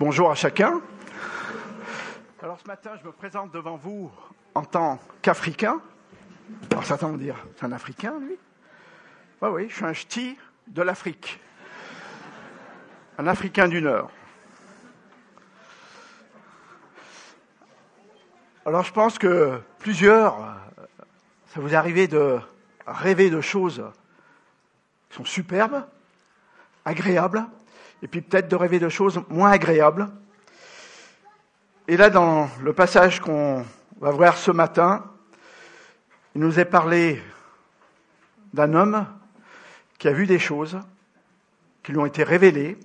Bonjour à chacun. Alors ce matin, je me présente devant vous en tant qu'Africain. Alors certains vont dire, c'est un Africain, lui Oui, oui, je suis un ch'ti de l'Afrique. Un Africain du Nord. Alors je pense que plusieurs, ça vous est arrivé de rêver de choses qui sont superbes, agréables, et puis peut-être de rêver de choses moins agréables. Et là, dans le passage qu'on va voir ce matin, il nous est parlé d'un homme qui a vu des choses qui lui ont été révélées.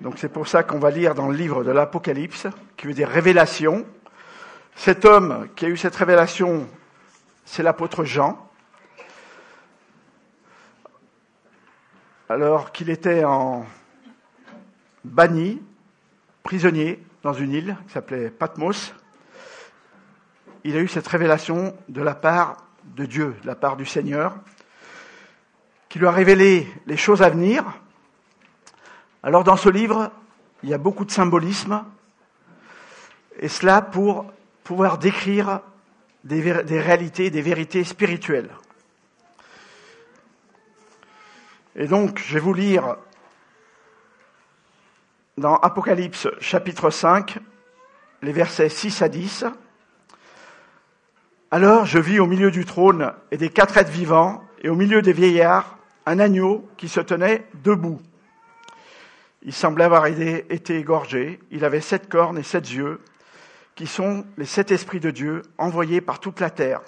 Donc c'est pour ça qu'on va lire dans le livre de l'Apocalypse, qui veut dire révélation. Cet homme qui a eu cette révélation, c'est l'apôtre Jean. Alors qu'il était en banni, prisonnier dans une île qui s'appelait Patmos, il a eu cette révélation de la part de Dieu, de la part du Seigneur, qui lui a révélé les choses à venir. Alors dans ce livre, il y a beaucoup de symbolisme, et cela pour pouvoir décrire des, réalités, des vérités spirituelles. Et donc, je vais vous lire dans Apocalypse chapitre 5, les versets 6 à 10. Alors je vis au milieu du trône et des quatre êtres vivants, et au milieu des vieillards, un agneau qui se tenait debout. Il semblait avoir été égorgé, il avait sept cornes et sept yeux, qui sont les sept esprits de Dieu envoyés par toute la terre.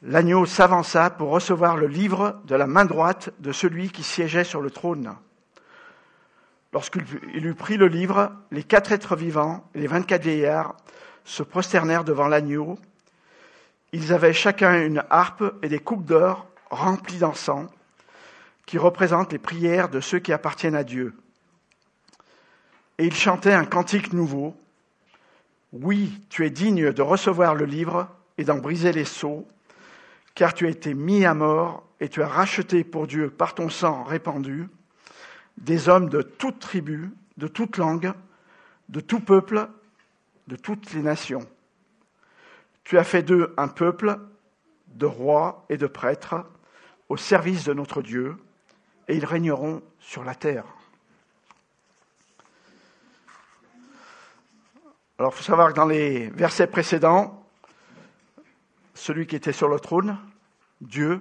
L'agneau s'avança pour recevoir le livre de la main droite de celui qui siégeait sur le trône. Lorsqu'il eut pris le livre, les quatre êtres vivants et les vingt-quatre vieillards se prosternèrent devant l'agneau. Ils avaient chacun une harpe et des coupes d'or remplies d'encens, qui représentent les prières de ceux qui appartiennent à Dieu. Et ils chantaient un cantique nouveau. Oui, tu es digne de recevoir le livre et d'en briser les sceaux, car tu as été mis à mort et tu as racheté pour Dieu par ton sang répandu des hommes de toute tribu, de toute langue, de tout peuple, de toutes les nations. Tu as fait d'eux un peuple de rois et de prêtres au service de notre Dieu, et ils régneront sur la terre. Alors, il faut savoir que dans les versets précédents, celui qui était sur le trône, Dieu,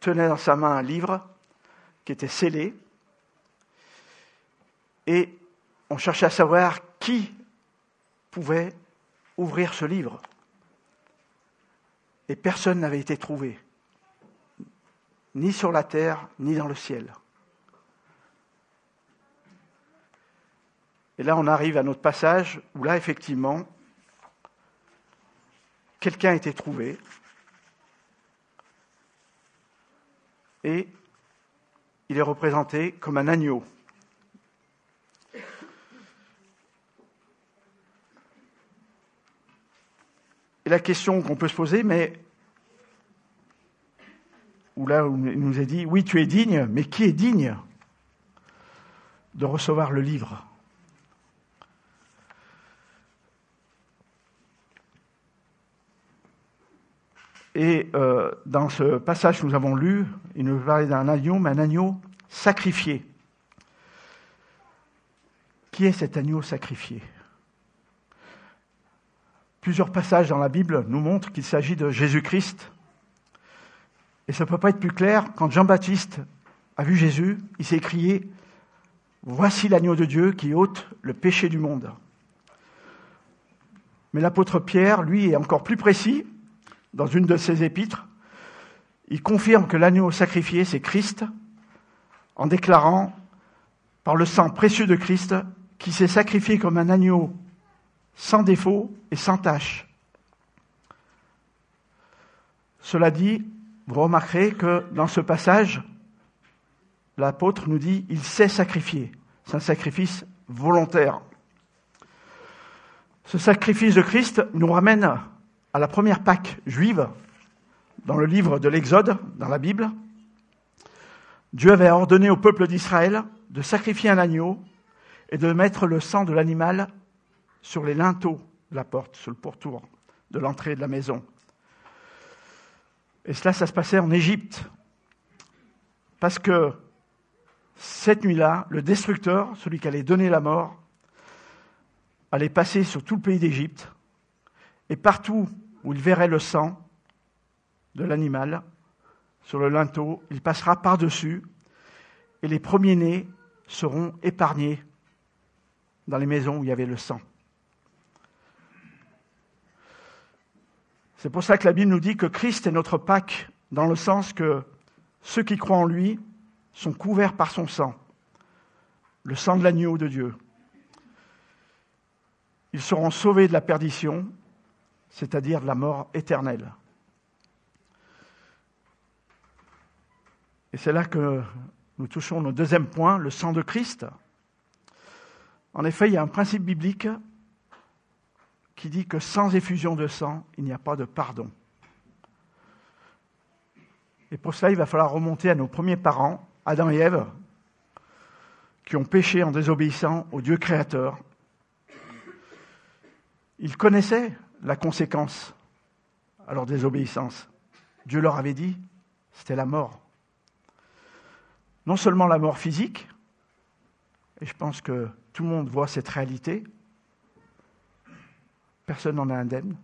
tenait dans sa main un livre qui était scellé, et on cherchait à savoir qui pouvait ouvrir ce livre. Et personne n'avait été trouvé, ni sur la terre, ni dans le ciel. Et là, on arrive à notre passage où là, effectivement, quelqu'un a été trouvé. Et il est représenté comme un agneau. La question qu'on peut se poser, mais où là il nous est dit, oui, tu es digne, mais qui est digne de recevoir le livre? Et euh, dans ce passage que nous avons lu, il nous parlait d'un agneau, mais un agneau sacrifié. Qui est cet agneau sacrifié? Plusieurs passages dans la Bible nous montrent qu'il s'agit de Jésus-Christ. Et ça ne peut pas être plus clair. Quand Jean-Baptiste a vu Jésus, il s'est écrié Voici l'agneau de Dieu qui ôte le péché du monde. Mais l'apôtre Pierre, lui, est encore plus précis dans une de ses épîtres. Il confirme que l'agneau sacrifié, c'est Christ, en déclarant, par le sang précieux de Christ, qui s'est sacrifié comme un agneau sans défaut et sans tâche. Cela dit, vous remarquerez que dans ce passage, l'apôtre nous dit il sait sacrifier. C'est un sacrifice volontaire. Ce sacrifice de Christ nous ramène à la première Pâque juive dans le livre de l'Exode, dans la Bible. Dieu avait ordonné au peuple d'Israël de sacrifier un agneau et de mettre le sang de l'animal sur les linteaux de la porte, sur le pourtour de l'entrée de la maison. Et cela, ça se passait en Égypte. Parce que cette nuit-là, le destructeur, celui qui allait donner la mort, allait passer sur tout le pays d'Égypte, et partout où il verrait le sang de l'animal, sur le linteau, il passera par-dessus, et les premiers-nés seront épargnés dans les maisons où il y avait le sang. C'est pour ça que la Bible nous dit que Christ est notre Pâque, dans le sens que ceux qui croient en lui sont couverts par son sang, le sang de l'agneau de Dieu. Ils seront sauvés de la perdition, c'est-à-dire de la mort éternelle. Et c'est là que nous touchons notre deuxième point, le sang de Christ. En effet, il y a un principe biblique qui dit que sans effusion de sang, il n'y a pas de pardon. Et pour cela, il va falloir remonter à nos premiers parents, Adam et Ève, qui ont péché en désobéissant au Dieu créateur. Ils connaissaient la conséquence à leur désobéissance. Dieu leur avait dit, c'était la mort. Non seulement la mort physique, et je pense que tout le monde voit cette réalité, personne n'en est indemne,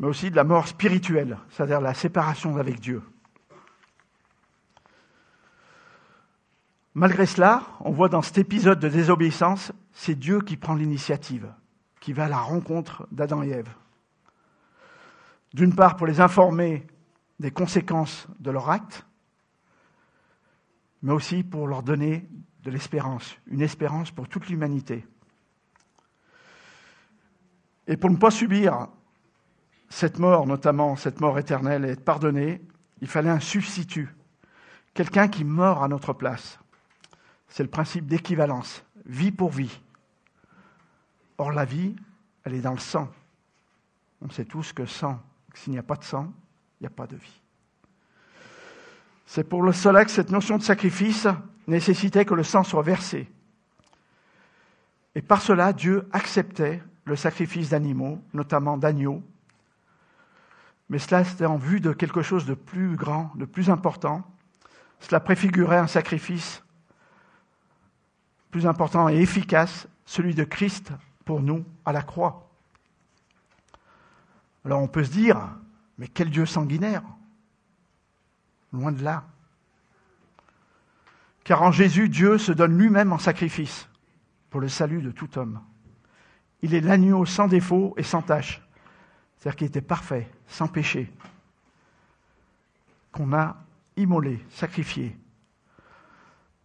mais aussi de la mort spirituelle, c'est-à-dire la séparation avec Dieu. Malgré cela, on voit dans cet épisode de désobéissance, c'est Dieu qui prend l'initiative, qui va à la rencontre d'Adam et Ève. D'une part, pour les informer des conséquences de leur acte, mais aussi pour leur donner de l'espérance, une espérance pour toute l'humanité. Et pour ne pas subir cette mort, notamment cette mort éternelle, et être pardonné, il fallait un substitut, quelqu'un qui meurt à notre place. C'est le principe d'équivalence, vie pour vie. Or, la vie, elle est dans le sang. On sait tous que sang, s'il n'y a pas de sang, il n'y a pas de vie. C'est pour cela que cette notion de sacrifice nécessitait que le sang soit versé. Et par cela, Dieu acceptait le sacrifice d'animaux, notamment d'agneaux. Mais cela, c'était en vue de quelque chose de plus grand, de plus important. Cela préfigurait un sacrifice plus important et efficace, celui de Christ pour nous à la croix. Alors on peut se dire, mais quel Dieu sanguinaire? Loin de là. Car en Jésus, Dieu se donne lui-même en sacrifice pour le salut de tout homme. Il est l'agneau sans défaut et sans tache, c'est-à-dire qu'il était parfait, sans péché, qu'on a immolé, sacrifié.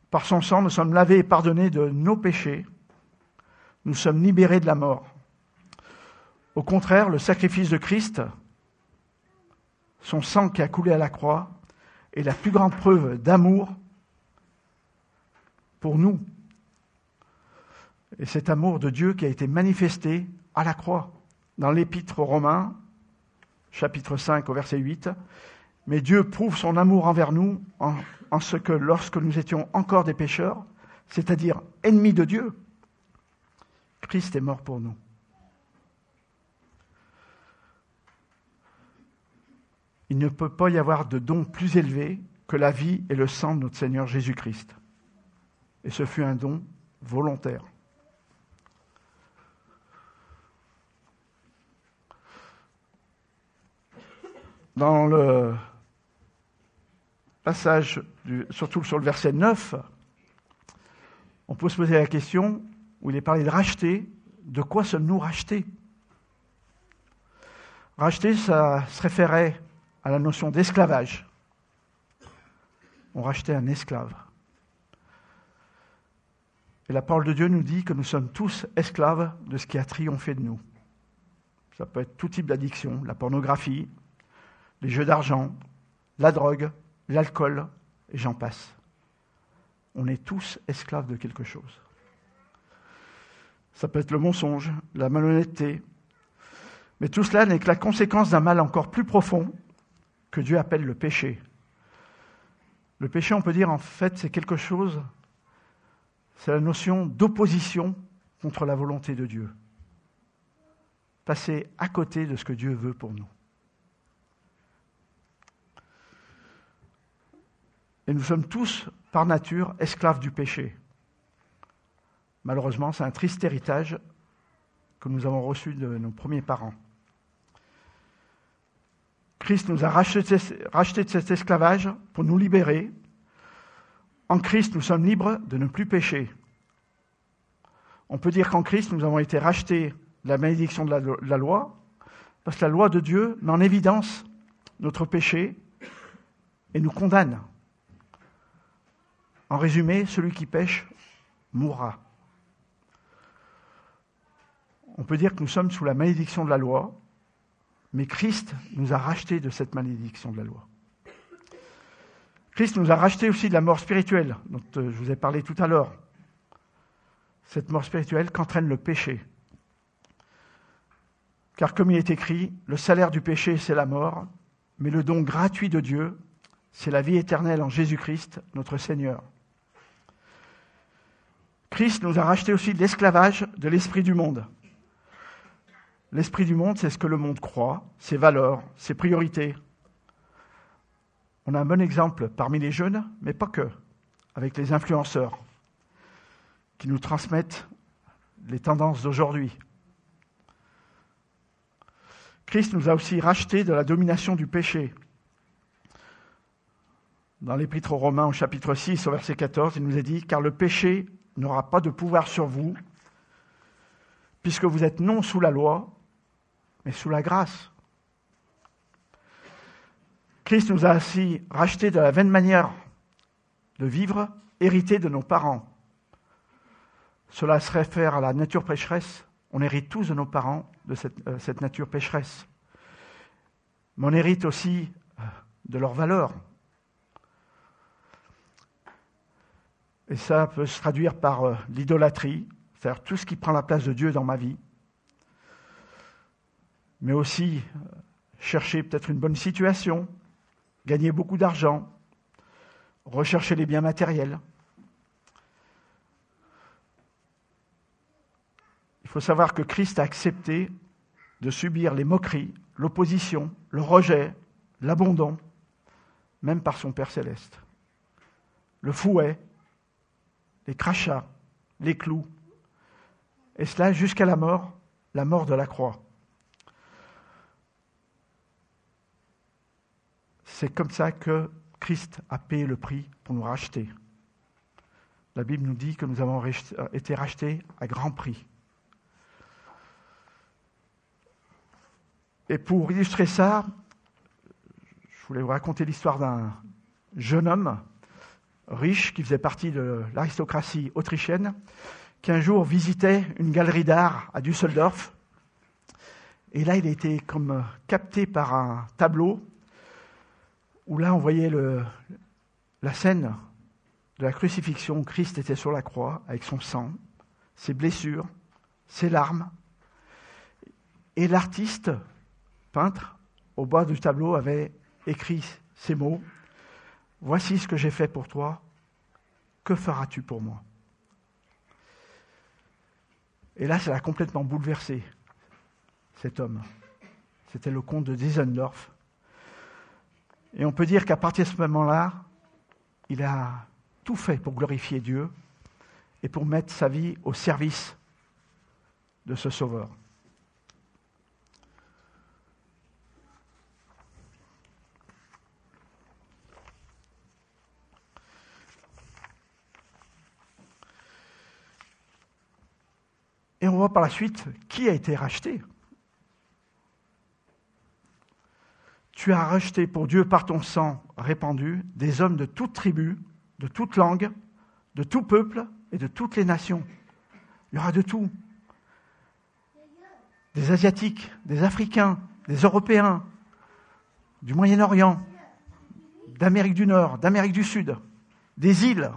Par son sang, nous sommes lavés et pardonnés de nos péchés, nous sommes libérés de la mort. Au contraire, le sacrifice de Christ, son sang qui a coulé à la croix, est la plus grande preuve d'amour pour nous. Et cet amour de Dieu qui a été manifesté à la croix. Dans l'épître aux Romains, chapitre 5 au verset 8, mais Dieu prouve son amour envers nous en, en ce que lorsque nous étions encore des pécheurs, c'est-à-dire ennemis de Dieu, Christ est mort pour nous. Il ne peut pas y avoir de don plus élevé que la vie et le sang de notre Seigneur Jésus-Christ. Et ce fut un don volontaire. Dans le passage, surtout sur le verset 9, on peut se poser la question où il est parlé de racheter. De quoi sommes-nous rachetés? Racheter, ça se référait à la notion d'esclavage. On rachetait un esclave. Et la parole de Dieu nous dit que nous sommes tous esclaves de ce qui a triomphé de nous. Ça peut être tout type d'addiction, la pornographie, les jeux d'argent, la drogue, l'alcool, et j'en passe. On est tous esclaves de quelque chose. Ça peut être le mensonge, la malhonnêteté. Mais tout cela n'est que la conséquence d'un mal encore plus profond que Dieu appelle le péché. Le péché, on peut dire, en fait, c'est quelque chose c'est la notion d'opposition contre la volonté de Dieu. Passer à côté de ce que Dieu veut pour nous. Nous sommes tous, par nature, esclaves du péché. Malheureusement, c'est un triste héritage que nous avons reçu de nos premiers parents. Christ nous a racheté, de cet esclavage pour nous libérer. En Christ, nous sommes libres de ne plus pécher. On peut dire qu'en Christ, nous avons été rachetés de la malédiction de la loi, parce que la loi de Dieu met en évidence notre péché et nous condamne. En résumé, celui qui pêche mourra. On peut dire que nous sommes sous la malédiction de la loi, mais Christ nous a rachetés de cette malédiction de la loi. Christ nous a rachetés aussi de la mort spirituelle, dont euh, je vous ai parlé tout à l'heure. Cette mort spirituelle qu'entraîne le péché. Car comme il est écrit, le salaire du péché, c'est la mort, mais le don gratuit de Dieu, c'est la vie éternelle en Jésus-Christ, notre Seigneur. Christ nous a racheté aussi de l'esclavage de l'esprit du monde. L'esprit du monde, c'est ce que le monde croit, ses valeurs, ses priorités. On a un bon exemple parmi les jeunes, mais pas que, avec les influenceurs qui nous transmettent les tendances d'aujourd'hui. Christ nous a aussi racheté de la domination du péché. Dans l'Épître aux Romains, au chapitre 6, au verset 14, il nous est dit Car le péché n'aura pas de pouvoir sur vous, puisque vous êtes non sous la loi, mais sous la grâce. Christ nous a ainsi racheté de la vaine manière de vivre, hérité de nos parents. Cela se réfère à la nature pécheresse. On hérite tous de nos parents de cette, euh, cette nature pécheresse. Mais on hérite aussi euh, de leurs valeurs, Et ça peut se traduire par euh, l'idolâtrie, c'est-à-dire tout ce qui prend la place de Dieu dans ma vie. Mais aussi euh, chercher peut-être une bonne situation, gagner beaucoup d'argent, rechercher les biens matériels. Il faut savoir que Christ a accepté de subir les moqueries, l'opposition, le rejet, l'abandon, même par son Père céleste. Le fouet, les crachats, les clous, et cela jusqu'à la mort, la mort de la croix. C'est comme ça que Christ a payé le prix pour nous racheter. La Bible nous dit que nous avons été rachetés à grand prix. Et pour illustrer ça, je voulais vous raconter l'histoire d'un jeune homme riche qui faisait partie de l'aristocratie autrichienne, qui un jour visitait une galerie d'art à Düsseldorf. Et là, il a été comme capté par un tableau où là, on voyait la scène de la crucifixion. Christ était sur la croix avec son sang, ses blessures, ses larmes. Et l'artiste, peintre, au bas du tableau, avait écrit ces mots Voici ce que j'ai fait pour toi, que feras-tu pour moi? Et là, ça l'a complètement bouleversé, cet homme. C'était le comte de Diesendorf. Et on peut dire qu'à partir de ce moment-là, il a tout fait pour glorifier Dieu et pour mettre sa vie au service de ce Sauveur. Par la suite qui a été racheté? Tu as racheté pour Dieu par ton sang répandu des hommes de toute tribu, de toute langue, de tout peuple et de toutes les nations. Il y aura de tout. Des Asiatiques, des Africains, des Européens, du Moyen-Orient, d'Amérique du Nord, d'Amérique du Sud, des îles.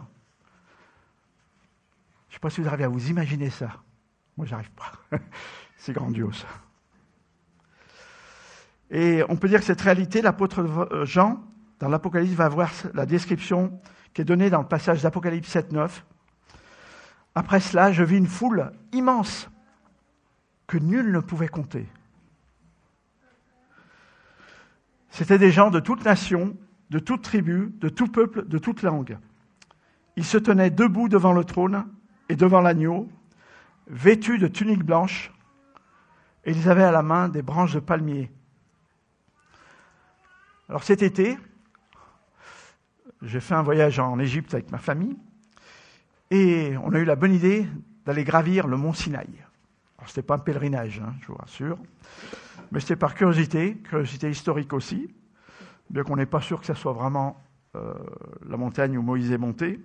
Je ne sais pas si vous arrivez à vous imaginer ça. Moi, j'arrive pas. C'est grandiose. Et on peut dire que cette réalité, l'apôtre euh, Jean, dans l'Apocalypse, va voir la description qui est donnée dans le passage d'Apocalypse 7, 9. Après cela, je vis une foule immense que nul ne pouvait compter. C'étaient des gens de toute nation, de toute tribu, de tout peuple, de toute langue. Ils se tenaient debout devant le trône et devant l'agneau, vêtus de tuniques blanches, et ils avaient à la main des branches de palmier. Alors cet été, j'ai fait un voyage en Égypte avec ma famille, et on a eu la bonne idée d'aller gravir le mont Sinaï. Alors c'était pas un pèlerinage, hein, je vous rassure, mais c'était par curiosité, curiosité historique aussi, bien qu'on n'est pas sûr que ce soit vraiment euh, la montagne où Moïse est monté.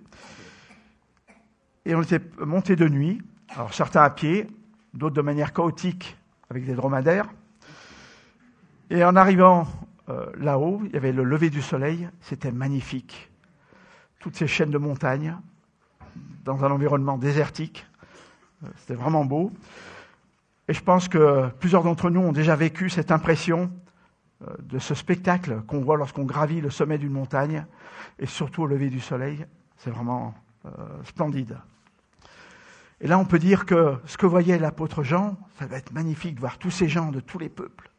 Et on était monté de nuit, alors certains à pied, d'autres de manière chaotique avec des dromadaires. Et en arrivant euh, là-haut, il y avait le lever du soleil, c'était magnifique. Toutes ces chaînes de montagnes, dans un environnement désertique, euh, c'était vraiment beau. Et je pense que plusieurs d'entre nous ont déjà vécu cette impression euh, de ce spectacle qu'on voit lorsqu'on gravit le sommet d'une montagne, et surtout au lever du soleil. C'est vraiment splendide. Et là, on peut dire que ce que voyait l'apôtre Jean, ça va être magnifique de voir tous ces gens de tous les peuples.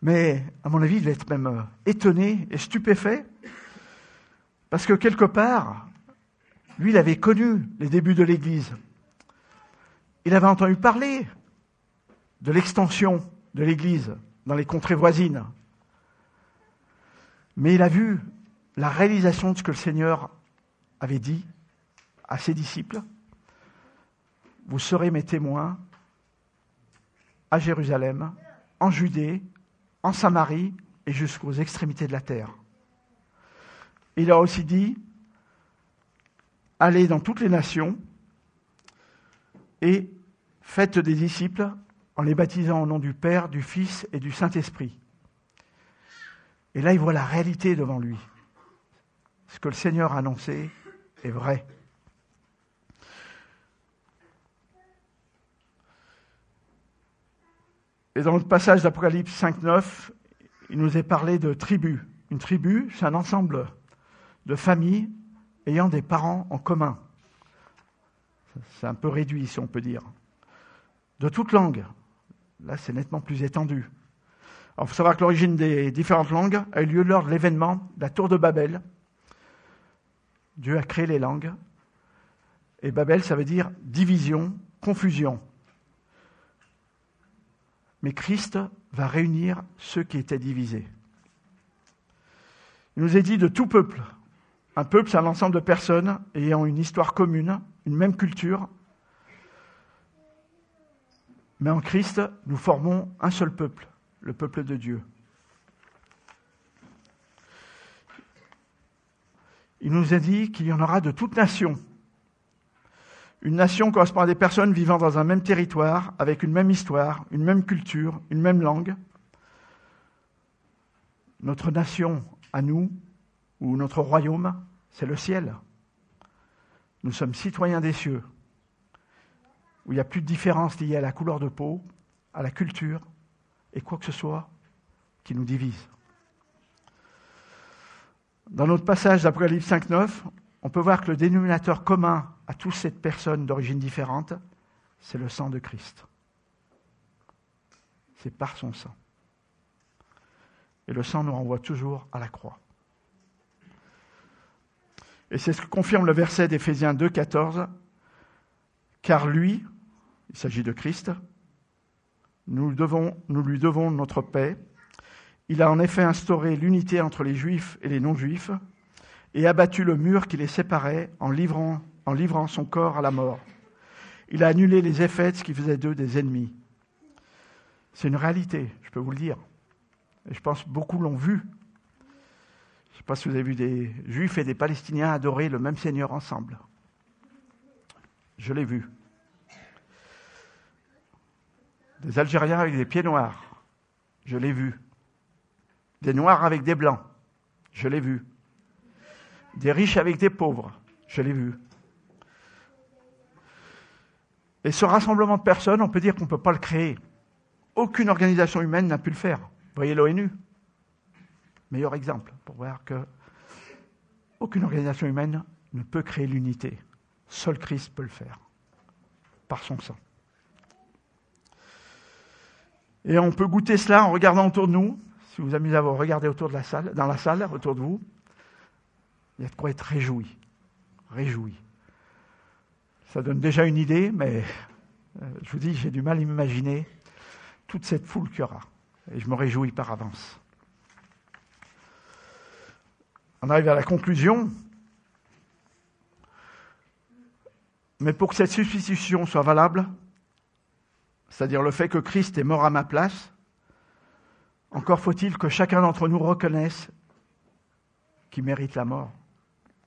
Mais, à mon avis, il va être même euh, étonné et stupéfait, parce que quelque part, lui, il avait connu les débuts de l'Église. Il avait entendu parler de l'extension de l'Église dans les contrées voisines. Mais il a vu la réalisation de ce que le Seigneur avait dit à ses disciples vous serez mes témoins à Jérusalem, en Judée, en Samarie et jusqu'aux extrémités de la terre. Il a aussi dit, allez dans toutes les nations et faites des disciples en les baptisant au nom du Père, du Fils et du Saint-Esprit. Et là, il voit la réalité devant lui. Ce que le Seigneur a annoncé est vrai. Et dans le passage d'Apocalypse 5.9, il nous est parlé de tribu. Une tribu, c'est un ensemble de familles ayant des parents en commun. C'est un peu réduit, si on peut dire. De toute langue. Là, c'est nettement plus étendu. il faut savoir que l'origine des différentes langues a eu lieu lors de l'événement de la tour de Babel. Dieu a créé les langues. Et Babel, ça veut dire division, confusion. Mais Christ va réunir ceux qui étaient divisés. Il nous est dit de tout peuple. Un peuple, c'est un ensemble de personnes ayant une histoire commune, une même culture. Mais en Christ, nous formons un seul peuple, le peuple de Dieu. Il nous est dit qu'il y en aura de toutes nations. Une nation correspond à des personnes vivant dans un même territoire, avec une même histoire, une même culture, une même langue. Notre nation, à nous, ou notre royaume, c'est le ciel. Nous sommes citoyens des cieux, où il n'y a plus de différence liée à la couleur de peau, à la culture, et quoi que ce soit qui nous divise. Dans notre passage d'Apocalypse 5.9, on peut voir que le dénominateur commun à toutes ces personnes d'origine différente, c'est le sang de Christ. C'est par son sang. Et le sang nous renvoie toujours à la croix. Et c'est ce que confirme le verset d'Éphésiens 2, 14. Car lui, il s'agit de Christ, nous, lui devons notre paix. Il a en effet instauré l'unité entre les juifs et les non-juifs et abattu le mur qui les séparait en livrant en livrant son corps à la mort. Il a annulé les effets de ce qui faisait d'eux des ennemis. C'est une réalité, je peux vous le dire. Et je pense que beaucoup l'ont vu. Je ne sais pas si vous avez vu des Juifs et des Palestiniens adorer le même Seigneur ensemble. Je l'ai vu. Des Algériens avec des pieds noirs. Je l'ai vu. Des Noirs avec des Blancs. Je l'ai vu. Des riches avec des pauvres. Je l'ai vu. Et ce rassemblement de personnes, on peut dire qu'on ne peut pas le créer. Aucune organisation humaine n'a pu le faire. Voyez l'ONU Meilleur exemple pour voir que aucune organisation humaine ne peut créer l'unité. Seul Christ peut le faire, par son sang. Et on peut goûter cela en regardant autour de nous. Si vous vous amusez à vous regarder autour de la salle, dans la salle, autour de vous, il y a de quoi être réjoui. Réjoui. Ça donne déjà une idée, mais euh, je vous dis, j'ai du mal à imaginer toute cette foule qu'il y aura. Et je me réjouis par avance. On arrive à la conclusion. Mais pour que cette substitution soit valable, c'est-à-dire le fait que Christ est mort à ma place, encore faut-il que chacun d'entre nous reconnaisse qu'il mérite la mort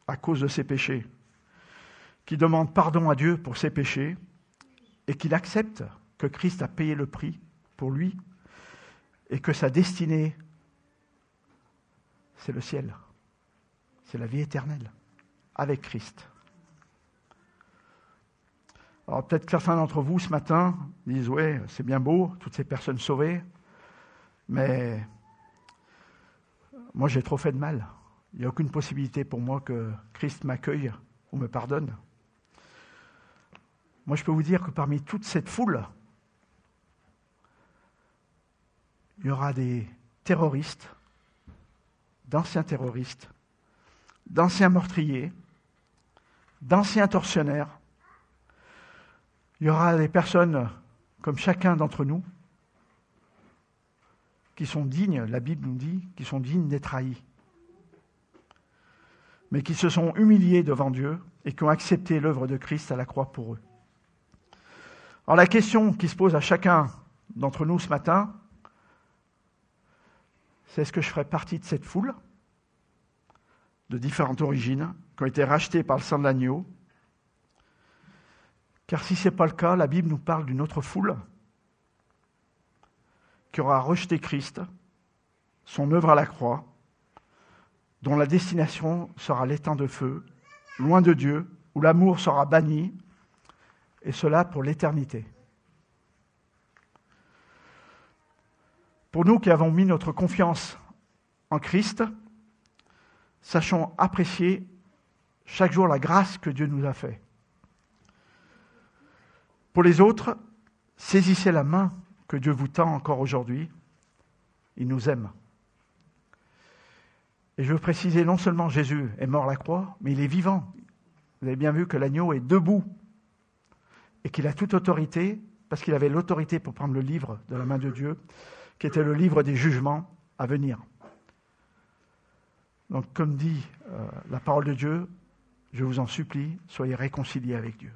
à cause de ses péchés, qu'il demande pardon à Dieu pour ses péchés et qu'il accepte que Christ a payé le prix pour lui et que sa destinée, c'est le ciel, c'est la vie éternelle avec Christ. Alors peut-être que certains d'entre vous ce matin disent ouais, c'est bien beau, toutes ces personnes sauvées, mais moi j'ai trop fait de mal. Il n'y a aucune possibilité pour moi que Christ m'accueille ou me pardonne. Moi je peux vous dire que parmi toute cette foule, il y aura des terroristes, d'anciens terroristes, d'anciens meurtriers, d'anciens tortionnaires, il y aura des personnes comme chacun d'entre nous qui sont dignes, la Bible nous dit, qui sont dignes d'être haïs, mais qui se sont humiliés devant Dieu et qui ont accepté l'œuvre de Christ à la croix pour eux. Alors la question qui se pose à chacun d'entre nous ce matin, c'est est-ce que je ferai partie de cette foule de différentes origines qui ont été rachetées par le sang de l'agneau? Car si ce n'est pas le cas, la Bible nous parle d'une autre foule qui aura rejeté Christ, son œuvre à la croix, dont la destination sera l'étang de feu, loin de Dieu, où l'amour sera banni, et cela pour l'éternité. Pour nous qui avons mis notre confiance en Christ, sachons apprécier chaque jour la grâce que Dieu nous a faite. Pour les autres, saisissez la main que Dieu vous tend encore aujourd'hui. Il nous aime. Et je veux préciser, non seulement Jésus est mort à la croix, mais il est vivant. Vous avez bien vu que l'agneau est debout et qu'il a toute autorité, parce qu'il avait l'autorité pour prendre le livre de la main de Dieu, qui était le livre des jugements à venir. Donc, comme dit euh, la parole de Dieu, je vous en supplie, soyez réconciliés avec Dieu.